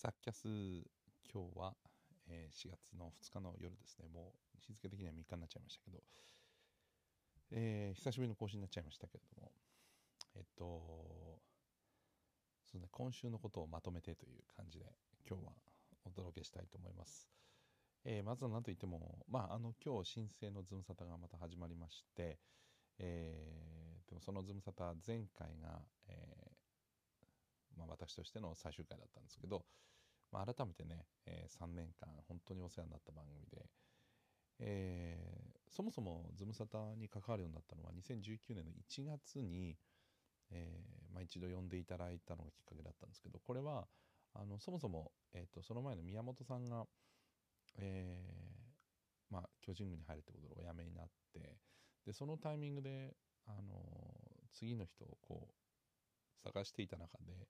サッキャス今日は、えー、4月の2日の夜ですね。もう日付的には3日になっちゃいましたけど、えー、久しぶりの更新になっちゃいましたけれども。えっとそうね。今週のことをまとめてという感じで今日はお届けしたいと思います、えー、まずは何といってもまああの今日申請のズムサタがまた始まりましてえー、でもそのズムサタ前回が、えまあ、私としての最終回だったんですけど、まあ、改めてね、えー、3年間本当にお世話になった番組で、えー、そもそもズムサタに関わるようになったのは2019年の1月に、えーまあ、一度呼んでいただいたのがきっかけだったんですけどこれはあのそもそも、えーと、その前の宮本さんが、えーまあ、巨人軍に入るってことでお辞めになってでそのタイミングであの次の人をこう探していた中で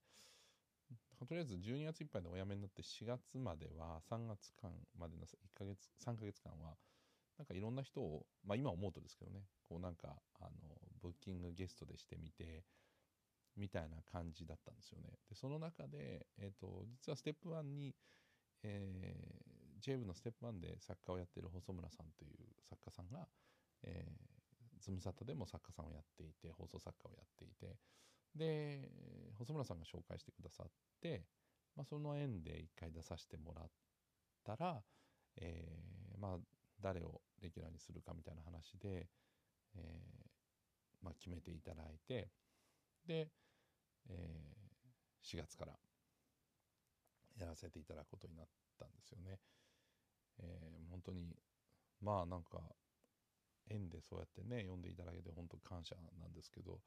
とりあえず12月いっぱいでお辞めになって4月までは3月間までの1ヶ月3ヶ月間はなんかいろんな人をまあ今思うとですけどねこうなんかあのブッキングゲストでしてみてみたいな感じだったんですよね。でその中で、えーと、実はステップ1に、えー、j ブのステップ1で作家をやっている細村さんという作家さんが、えー、ズムサタでも作家さんをやっていて放送作家をやっていてで細村さんが紹介してくださって、まあ、その縁で一回出させてもらったら、えー、まあ誰をレギュラーにするかみたいな話で、えーまあ、決めていただいてで、えー、4月からやらせていただくことになったんですよね。えー、本当にまあなんか縁でそうやってね読んでいただけて本当感謝なんですけど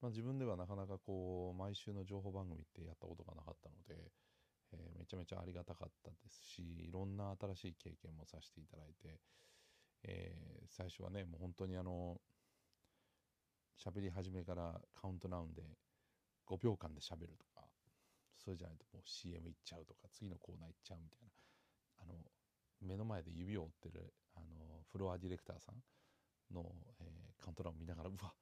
まあ、自分ではなかなかこう毎週の情報番組ってやったことがなかったので、えー、めちゃめちゃありがたかったですしいろんな新しい経験もさせていただいて、えー、最初はねもう本当にあの喋り始めからカウントダウンで5秒間で喋るとかそれじゃないともう CM 行っちゃうとか次のコーナー行っちゃうみたいなあの目の前で指を折ってるあのフロアディレクターさんの、えー、カウントダウンを見ながらうわ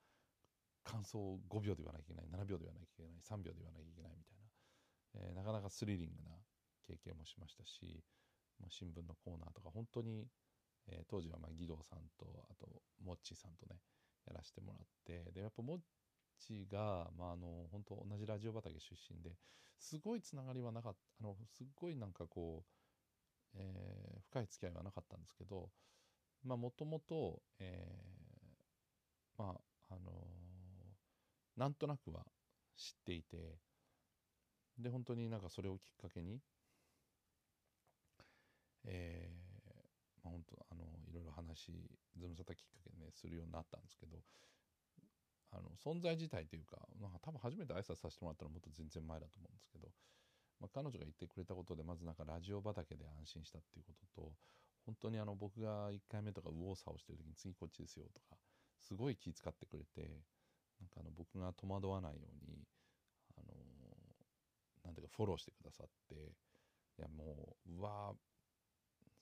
感想を5秒で言わなきゃいけない7秒で言わなきゃいけない3秒で言わなきゃいけないみたいな、えー、なかなかスリリングな経験もしましたし、まあ、新聞のコーナーとか本当に、えー、当時はまあ義堂さんとあとモッチーさんとねやらせてもらってでやっぱモッチーが、まあ、あの本当同じラジオ畑出身ですごいつながりはなかったあのすっごいなんかこう、えー、深い付き合いはなかったんですけどまあもともとまああのー、なんとなくは知っていてで本当になんかそれをきっかけにえー、まあ、本当あのいろいろ話ズムサタきっかけでねするようになったんですけどあの存在自体というかなんか多分初めて挨拶させてもらったのはもっと全然前だと思うんですけど、まあ、彼女が言ってくれたことでまずなんかラジオ畑で安心したっていうことと本当にあの僕が1回目とか右往左往してる時に次こっちですよとかすごい気遣ってくれてなんかあの僕が戸惑わないようにあのなんていうかフォローしてくださっていやもううわ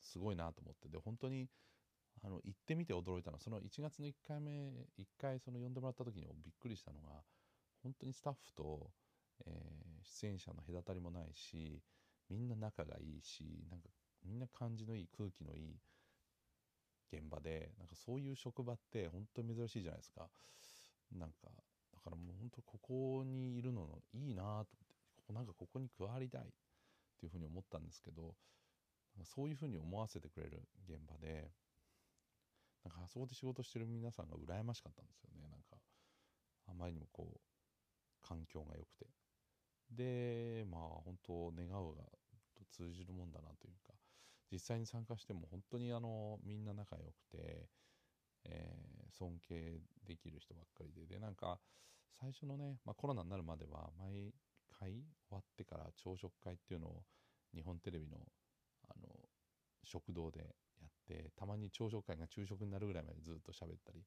すごいなと思ってで本当にあの行ってみて驚いたのはその1月の1回目1回その呼んでもらった時にびっくりしたのが本当にスタッフと、えー、出演者の隔たりもないしみんな仲がいいしなんかみんな感じのいい空気のいい現場でなんかそういう職場って本当に珍しいじゃないですか。なんかだからもう本当ここにいるのいいなと思ってここなんかここに加わりたいっていうふうに思ったんですけどそういうふうに思わせてくれる現場でなんかあそこで仕事してる皆さんが羨ましかったんですよね。なんかあまりにもこう環境が良くて。でまあ本当願うが通じるもんだなというか実際に参加しても本当にあのみんな仲良くて、えー、尊敬できる人ばっかりで。でなんか最初のね、まあ、コロナになるまでは毎回終わってから朝食会っていうのを日本テレビのあの食堂でやってたまに朝食会が昼食になるぐらいまでずっと喋ったり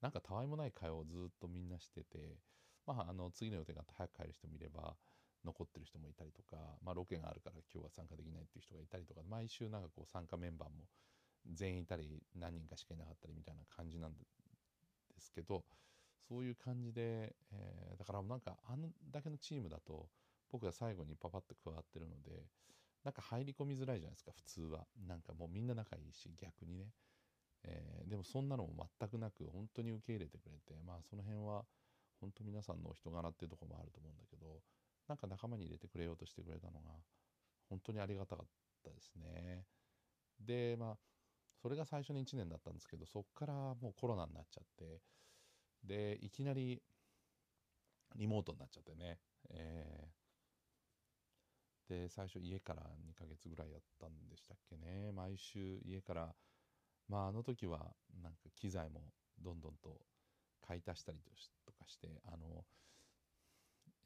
なんかたわいもない会話をずっとみんなしてて、まあ、あの次の予定が早く帰る人もいれば残ってる人もいたりとか、まあ、ロケがあるから今日は参加できないっていう人がいたりとか毎週なんかこう参加メンバーも全員いたり何人かしかいなかったりみたいな感じなんですけどそういう感じで、えー、だからなんかあんだけのチームだと僕が最後にパパッと加わってるのでなんか入り込みづらいじゃないですか普通は。なんかもうみんな仲いいし逆にね、えー、でもそんなのも全くなく本当に受け入れてくれてまあその辺は本当皆さんのお人柄っていうところもあると思うんだけどなんか仲間に入れてくれようとしてくれたのが本当にありがたかったですね。でまあそれが最初の1年だったんですけどそっからもうコロナになっちゃってでいきなりリモートになっちゃってね、えー、で最初家から2ヶ月ぐらいやったんでしたっけね。毎週家からまああの時はなんか機材もどんどんと買い足したりとかしてあの、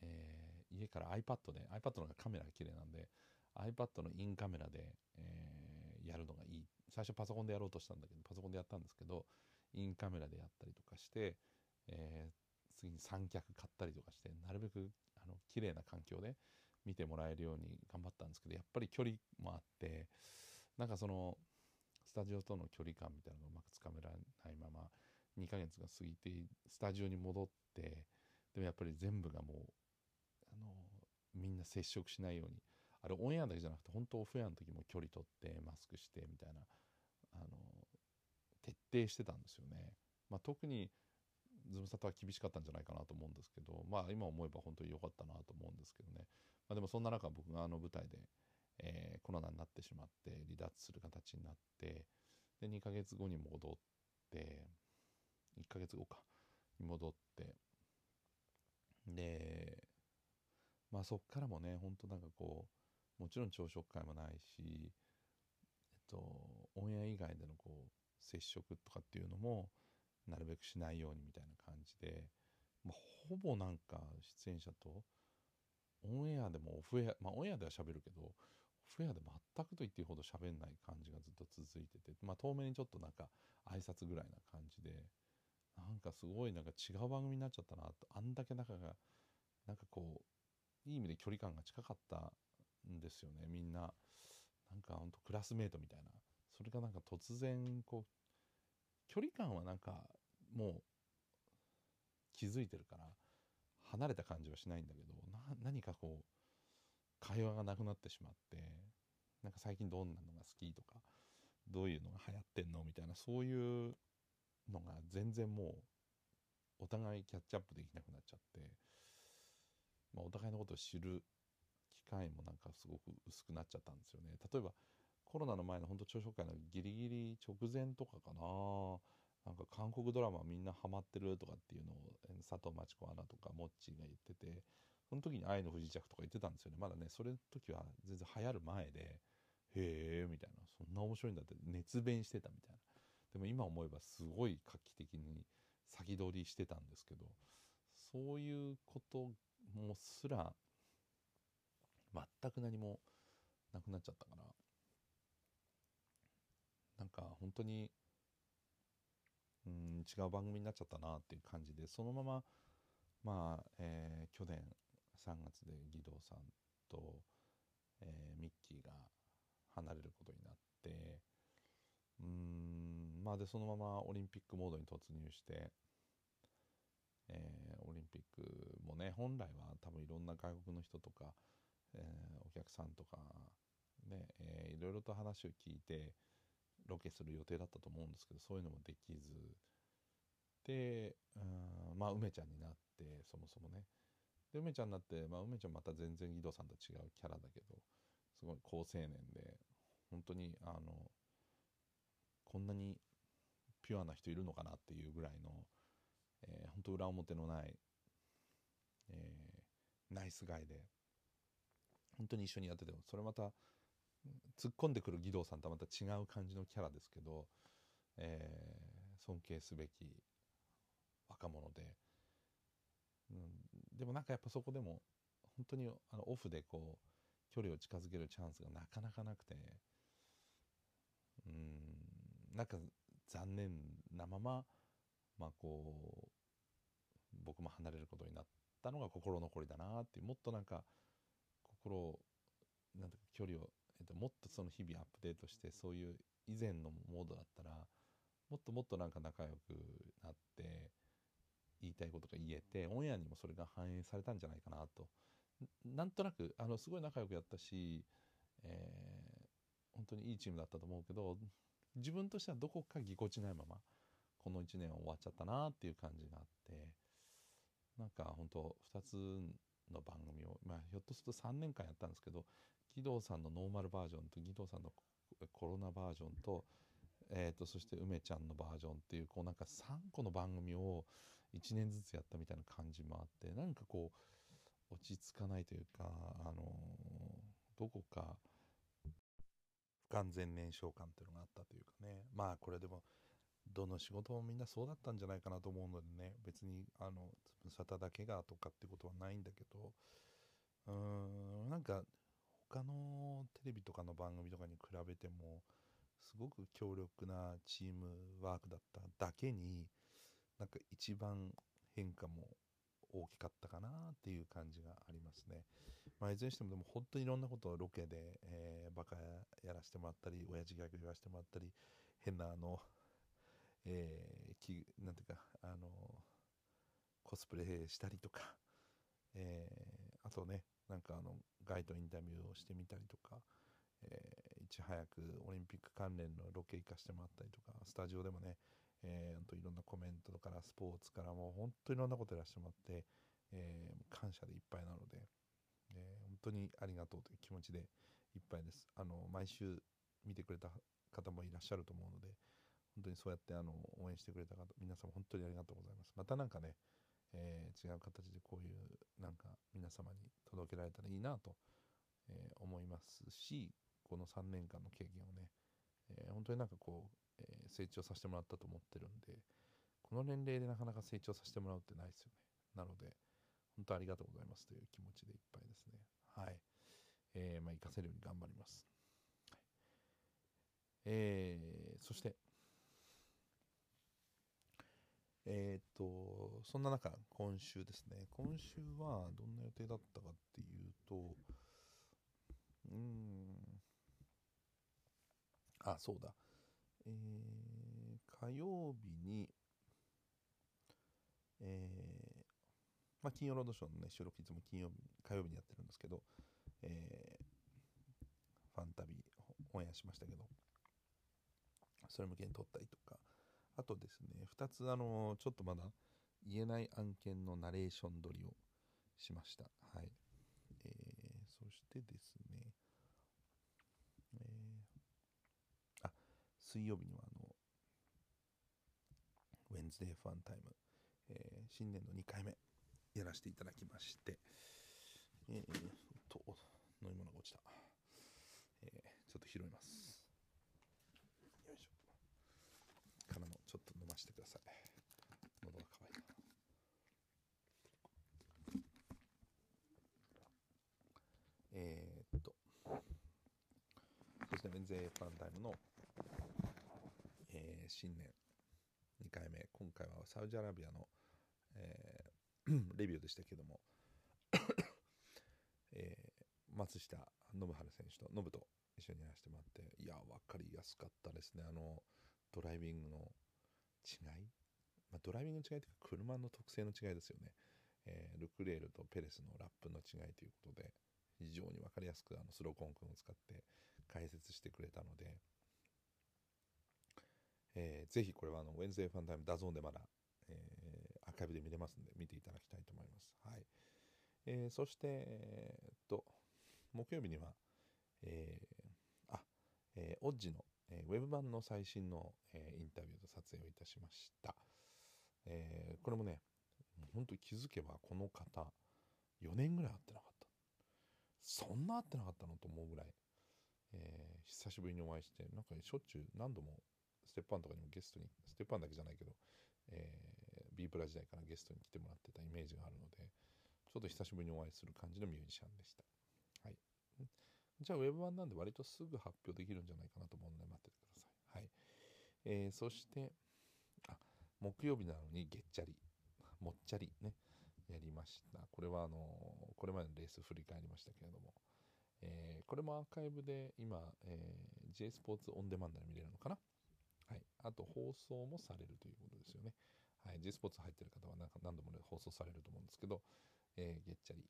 えー、家から iPad で iPad の方がカメラが綺麗なんで iPad のインカメラで、えー、やるのがいい。最初パソコンでやろうとしたんだけどパソコンでやったんですけどインカメラでやったりとかして、えー、次に三脚買ったりとかしてなるべくあの綺麗な環境で見てもらえるように頑張ったんですけどやっぱり距離もあってなんかそのスタジオとの距離感みたいなのがうまくつかめられないまま2ヶ月が過ぎてスタジオに戻ってでもやっぱり全部がもうみんな接触しないようにあれオンエアだけじゃなくて本当オフエアの時も距離取ってマスクしてみたいなあの徹底してたんですよね。まあ、特にズムサタは厳しかったんじゃないかなと思うんですけど、まあ、今思えば本当に良かったなと思うんですけどね、まあ、でもそんな中僕があの舞台で、えー、コロナになってしまって離脱する形になってで2ヶ月後に戻って1ヶ月後かに戻ってでまあそっからもね本当なんかこうもちろん朝食会もないしえっとオンエア以外でのこう接触とかっていうのもなるべくしないようにみたいな感じで、まあ、ほぼなんか出演者とオンエアでもオフエアまあオンエアでは喋るけどオフエアで全くと言っていいほど喋んない感じがずっと続いててまあ遠目にちょっとなんか挨拶ぐらいな感じでなんかすごいなんか違う番組になっちゃったなとあんだけ仲がなんかこういい意味で距離感が近かったんですよね。みんななんかほんとクラスメートみたいな。それがなんか突然こう距離感はなんかもう気づいてるから離れた感じはしないんだけど何かこう会話がなくなってしまってなんか最近どんなのが好きとかどういうのが流行ってんのみたいなそういうのが全然もうお互いキャッチアップできなくなっちゃって、まあ、お互いのことを知る機会もなんかすごく薄くなっちゃったんですよね。例えばコロナの前の本当朝食会のギリギリ直前とかかな。なんか韓国ドラマみんなハマってるとかっていうのを佐藤真知子アナとかモッチーが言っててその時に「愛の不時着」とか言ってたんですよね。まだねそれの時は全然流行る前で「へえ」みたいな。そんな面白いんだって熱弁してたみたいな。でも今思えばすごい画期的に先取りしてたんですけどそういうこともすら全く何もなくなっちゃったから。なんか本当にうん違う番組になっちゃったなっていう感じでそのまままあ、えー、去年3月で義堂さんと、えー、ミッキーが離れることになってうんまあでそのままオリンピックモードに突入して、えー、オリンピックもね本来は多分いろんな外国の人とか、えー、お客さんとかね、えー、いろいろと話を聞いてロケする予定だったと思うんですけどそういうのもできずでうんまあ梅ちゃんになってそもそもね。で梅ちゃんになって、まあ、梅ちゃんまた全然義堂さんと違うキャラだけどすごい好青年で本当にあのこんなにピュアな人いるのかなっていうぐらいの、えー、本当裏表のない、えー、ナイスガイで本当に一緒にやっててもそれまた突っ込んでくる義堂さんとはまた違う感じのキャラですけど、えー、尊敬すべき若者で、うん、でもなんかやっぱそこでも本当にあのオフでこう距離を近づけるチャンスがなかなかなくてうんなんか残念なまままあこう僕も離れることになったのが心残りだなっていうもっとなんか心をなんか距離をえっと、もっとその日々アップデートしてそういう以前のモードだったらもっともっとなんか仲良くなって言いたいことが言えてオンエアにもそれが反映されたんじゃないかなと。なんとなくあのすごい仲良くやったし、えー本当にいいチームだったと思うけど自分としてはどこかぎこちないままこの1年終わっちゃったなっていう感じがあってなんか本当2つの番組を、まあ、ひょっとすると3年間やったんですけど義堂さんのノーマルバージョンと義堂さんのコロナバージョンと,、えー、とそして梅ちゃんのバージョンっていうこうなんか3個の番組を1年ずつやったみたいな感じもあってなんかこう落ち着かないというか、あのーどこか不完全燃焼感っていうのがあったというかね。まあこれでもどの仕事もみんなそうだったんじゃないかなと思うのでね別にあのつぶさただけがとかってことはないんだけどうーんなんか他のテレビとかの番組とかに比べてもすごく強力なチームワークだっただけになんか一番変化も大きかったかなっていう感じがありますね。まあ、いずれにしてもでも本当にいろんなことをロケで、えーバカやらせてもらったり親父ギャグ言わせてもらったり変なあの、えーきなんていうかあのコスプレしたりとか、えーあとねなんかあのガイドインタビューをしてみたりとか、えーいち早くオリンピック関連のロケ行かしてもらったりとかスタジオでもね、えー、んといろんなコメントからスポーツからもう本当にいろんなことやらせてもらって、えー感謝でいっぱいなので、えー本当にありがとうという気持ちでいっぱいです。あの毎週見てくれた方もいらっしゃると思うので本当にそうやってあの応援してくれた方皆様本当にありがとうございます。またなんかね、えー違う形でこういうなんか皆様に届けられたらいいなと、えー思いますしこの3年間の経験をね、えー本当になんかこう、え成長させてもらったと思ってるんでこの年齢でなかなか成長させてもらうってないですよね。なので本当ありがとうございますという気持ちでいっぱいですね。はい。えー、まあ活かせるように頑張ります、はいえーそしてえーっとそんな中今週ですね。今週はどんな予定だったかっていうとうーん。あそうだ。えー火曜日にえーまあ、金曜ロードショーのね収録いつも金曜日火曜日にやってるんですけど、えーファンタビオンエアしましたけどそれ向けに撮ったりとかあとですね2つあのちょっとまだ言えない案件のナレーション撮りをしました。はい、えーそしてですねえーあ水曜日にはあのウェンズデーファンタイム、えー新年の2回目やらせていただきまして、えーと飲み物が落ちた、えーちょっと拾いますよいしょからのちょっと飲ませてください。喉が渇いた。えーっと。そしてウェンズデーファンタイムの、えー新年2回目。今回はサウジアラビアの、えー レビューでしたけども、えー松下信治選手とノブと一緒にやらせてもらっていや分かりやすかったですね。あのドライビングの違い、まあ、ドライビングの違いというか車の特性の違いですよね、えールクレールとペレスのラップの違いということで非常に分かりやすくあのスローコン君を使って解説してくれたので、えーぜひこれはあの Wednesday F1 Time DAZN でまだ、えーアーカイブで見れますので見ていただきたいと思います。はい。えーそして、えーっと木曜日には、えーあ、えーオッジの、えーウェブ版の最新の、えーインタビューと撮影をいたしました。えーこれもね、本当に気づけばこの方、4年ぐらい会ってなかった。そんな会ってなかったのと思うぐらい、えー久しぶりにお会いして、なんかしょっちゅう何度もステップワンとかにもゲストに、ステップワンだけじゃないけど、えー、ビープラ時代からゲストに来てもらってたイメージがあるので、ちょっと久しぶりにお会いする感じのミュージシャンでした。じゃあ、ウェブ版なんで割とすぐ発表できるんじゃないかなと思うので待っててください。はい。えーそして、あ、木曜日なのにゲッチャリ、もっちゃりね、やりました。これはあのーこれまでのレース振り返りましたけれども、えーこれもアーカイブで今、えー J スポーツオンデマンドで見れるのかな？はい。あと放送もされるということですよね。はい。J スポーツ入ってる方はなんか何度もね放送されると思うんですけど、えーゲッチャリ、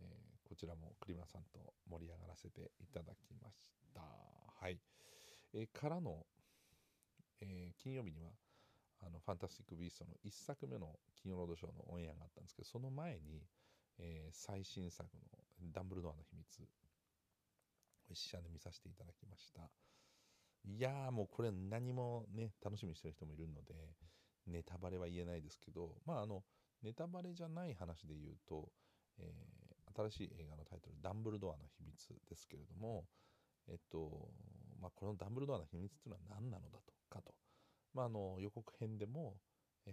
えこちらも栗村さんと盛り上がらせていただきました。はい。えーからの、えー金曜日にはあのファンタスティック・ビーストの1作目の金曜ロードショーのオンエアがあったんですけどその前に、えー最新作の「ダンブルドアの秘密」これ試写で見させていただきました。いやーもうこれ何もね楽しみにしてる人もいるのでネタバレは言えないですけどまああのネタバレじゃない話で言うと、え新しい映画のタイトル「ダンブルドアの秘密」ですけれどもえっとまあこのダンブルドアの秘密っていうのは何なのだとかと。まあ、あの予告編でも、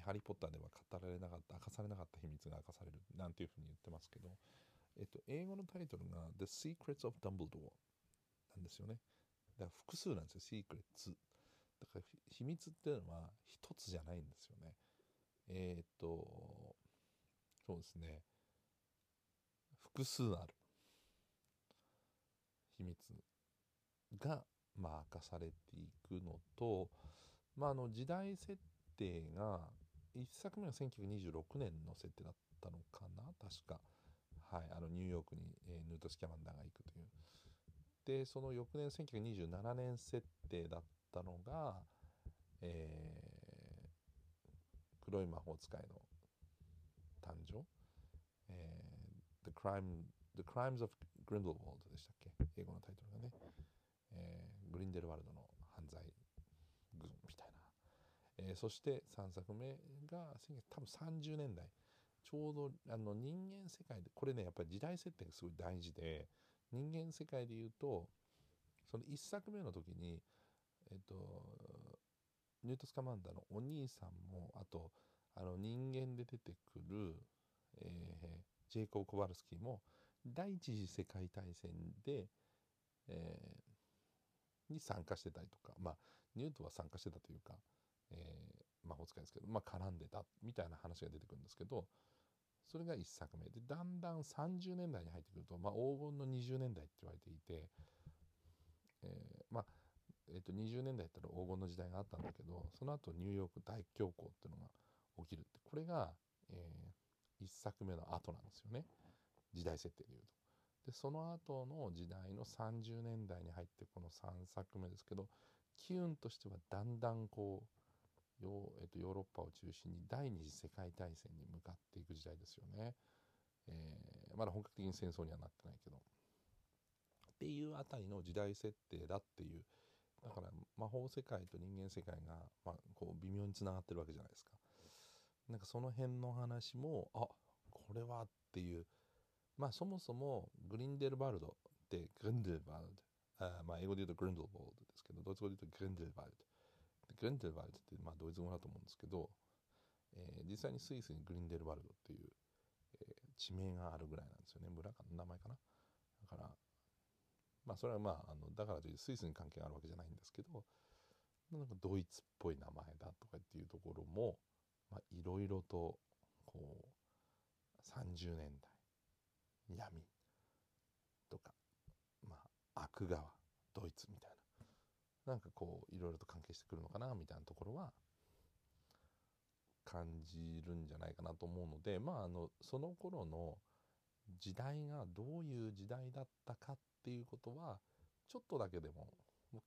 ハリー・ポッター」では語られなかった明かされなかった秘密が明かされるなんていうふうに言ってますけど、えっと、英語のタイトルが「The Secrets of Dumbledore」なんですよね。だから複数なんですよ。Secrets だから秘密っていうのは一つじゃないんですよね。えーっとそうですね。複数ある。秘密が、まあ、明かされていくのと、まあ、の時代設定が1作目は1926年の設定だったのかな確か、はい、あのニューヨークに、えーヌート・スキャマンダーが行くという。でその翌年1927年設定だったのが、えー黒い魔法使いの誕生、え The, Crime, The Crimes of Grindelwald でしたっけ？英語のタイトルがね、えーグリンデルワルドの犯罪軍みたいな、えーそして3作目が19多分30年代。ちょうどあの人間世界でこれねやっぱり時代設定がすごい大事で人間世界で言うとその1作目の時にえっとニュート・スカマンダーのお兄さんもあとあの人間で出てくる、えージェイコブ・コバルスキーも第一次世界大戦で、えーに参加してたりとかまあニュートは参加してたというか、えー魔法使いですけど、まあ、絡んでたみたいな話が出てくるんですけどそれが1作目。でだんだん30年代に入ってくると、まあ、黄金の20年代って言われていて、えーまあえー、と20年代だったら黄金の時代があったんだけどその後ニューヨーク大恐慌っていうのが起きるって。これが、え1作目の後なんですよね時代設定でいうと。でその後の時代の30年代に入ってこの3作目ですけど機運としてはだんだんこうヨー,、えっとヨーロッパを中心に第二次世界大戦に向かっていく時代ですよね。えーまだ本格的に戦争にはなってないけど。っていうあたりの時代設定だっていうだから魔法世界と人間世界が、まあ、こう微妙につながってるわけじゃないですか。なんかその辺の話もあこれはっていう。まあそもそもグリンデルバルドってグリンデルバルド。あまあ英語で言うとグリンデルバルドですけどドイツ語で言うとグリンデルバルド。グリンデルバルドってまあドイツ語だと思うんですけど、えー実際にスイスにグリンデルバルドっていう、えー地名があるぐらいなんですよね。村か名前かな？だからまあそれはまああのだからといってスイスに関係があるわけじゃないんですけどなんかドイツっぽい名前だとかっていうところもまあいろいろとこう30年代闇とかまあ悪川ドイツみたいななんかこういろいろと関係してくるのかなみたいなところは感じるんじゃないかなと思うのでまああのその頃の時代がどういう時代だったかっていうことはちょっとだけでも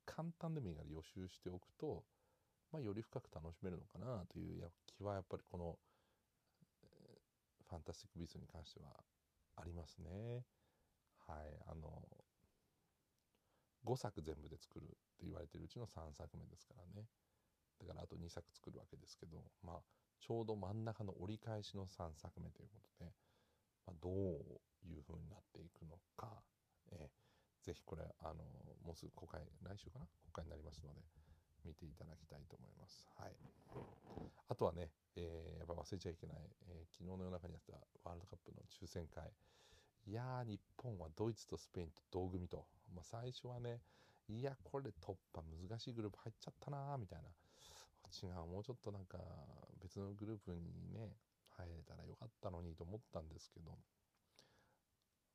簡単でもいいから予習しておくと、まあ、より深く楽しめるのかなという気はやっぱりこのえーファンタスティック・ビーストに関してはありますね。はい、あの5作全部で作るって言われてるうちの3作目ですからねだからあと2作作るわけですけど、まあ、ちょうど真ん中の折り返しの3作目ということで、まあ、どういう風になっていくのか、えーぜひこれあのもうすぐ公開来週かな？公開になりますので見ていただきたいと思います。はい、あとはね、えーやっぱ忘れちゃいけない、えー昨日の夜中にやったワールドカップの抽選会。いやー日本はドイツとスペインと同組と、まあ、最初はねいやこれ突破難しいグループ入っちゃったなーみたいな。違うもうちょっとなんか別のグループにね入れたらよかったのにと思ったんですけど。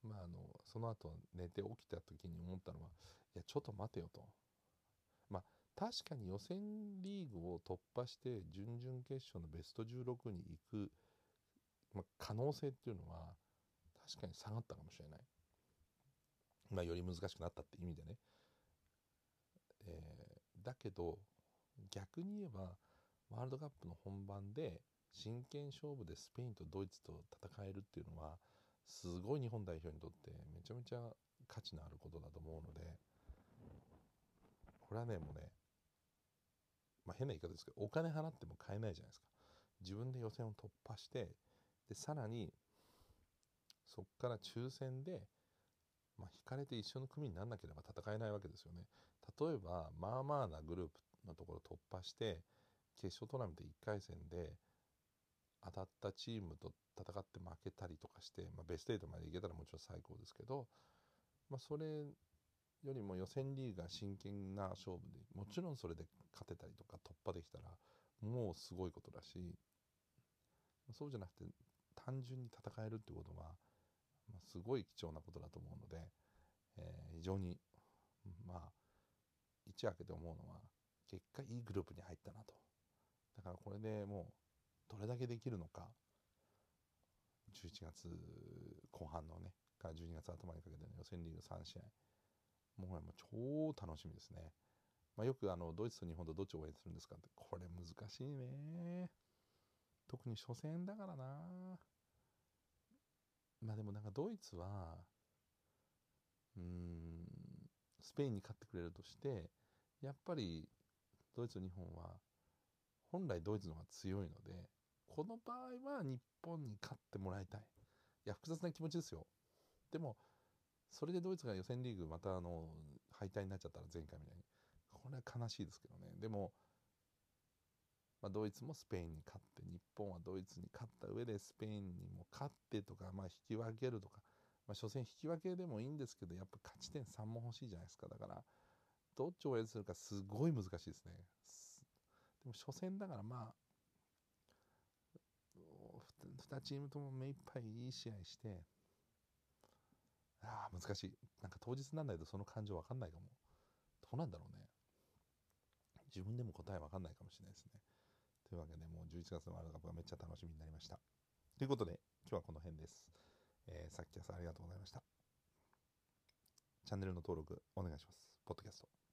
まああのその後寝て起きた時に思ったのはいやちょっと待てよと。まあ確かに予選リーグを突破して準々決勝のベスト16に行く、ま、可能性っていうのは確かに下がったかもしれない。まあ、より難しくなったって意味でね、えー、だけど逆に言えばワールドカップの本番で真剣勝負でスペインとドイツと戦えるっていうのはすごい日本代表にとってめちゃめちゃ価値のあることだと思うのでこれはねもうねまあ変な言い方ですけどお金払っても買えないじゃないですか。自分で予選を突破してでさらにそこから抽選で、まあ、引かれて一緒の組にならなければ戦えないわけですよね。例えばまあまあなグループのところ突破して決勝トーナメント1回戦で当たったチームと戦って負けたりとかして、まあ、ベスト8までいけたらもちろん最高ですけど、まあ、それよりも予選リーグが真剣な勝負でもちろんそれで勝てたりとか突破できたらもうすごいことだしそうじゃなくて単純に戦えるってことは、まあ、すごい貴重なことだと思うので、えー、非常にまあ一夜明けて思うのは結果いいグループに入ったなと。だからこれでもうどれだけできるのか11月後半のねから12月頭にかけての予選リーグ3試合もうも超楽しみですね、まあ、よくあのドイツと日本とどっちを応援するんですかって。これ難しいね。特に初戦だからな。まあでもなんかドイツはうんスペインに勝ってくれるとしてやっぱりドイツと日本は本来ドイツの方が強いのでこの場合は日本に勝ってもらいたい。いや複雑な気持ちですよ。でもそれでドイツが予選リーグまたあの敗退になっちゃったら前回みたいに。これは悲しいですけどね。でもまあ、ドイツもスペインに勝って日本はドイツに勝った上でスペインにも勝ってとか、まあ、引き分けるとか、まあ、初戦引き分けでもいいんですけどやっぱ勝ち点3も欲しいじゃないですか。だからどっちを応援するかすごい難しいですね。でも初戦だからまあ2チームとも目いっぱいいい試合してああ難しいなんか当日なんないとその感情わかんないかもどうなんだろうね自分でも答えわかんないかもしれないですねというわけで、もう11月のワールドカップがめっちゃ楽しみになりました。ということで、今日はこの辺です。えー、さっき朝ありがとうございました。チャンネルの登録お願いします。ポッドキャスト。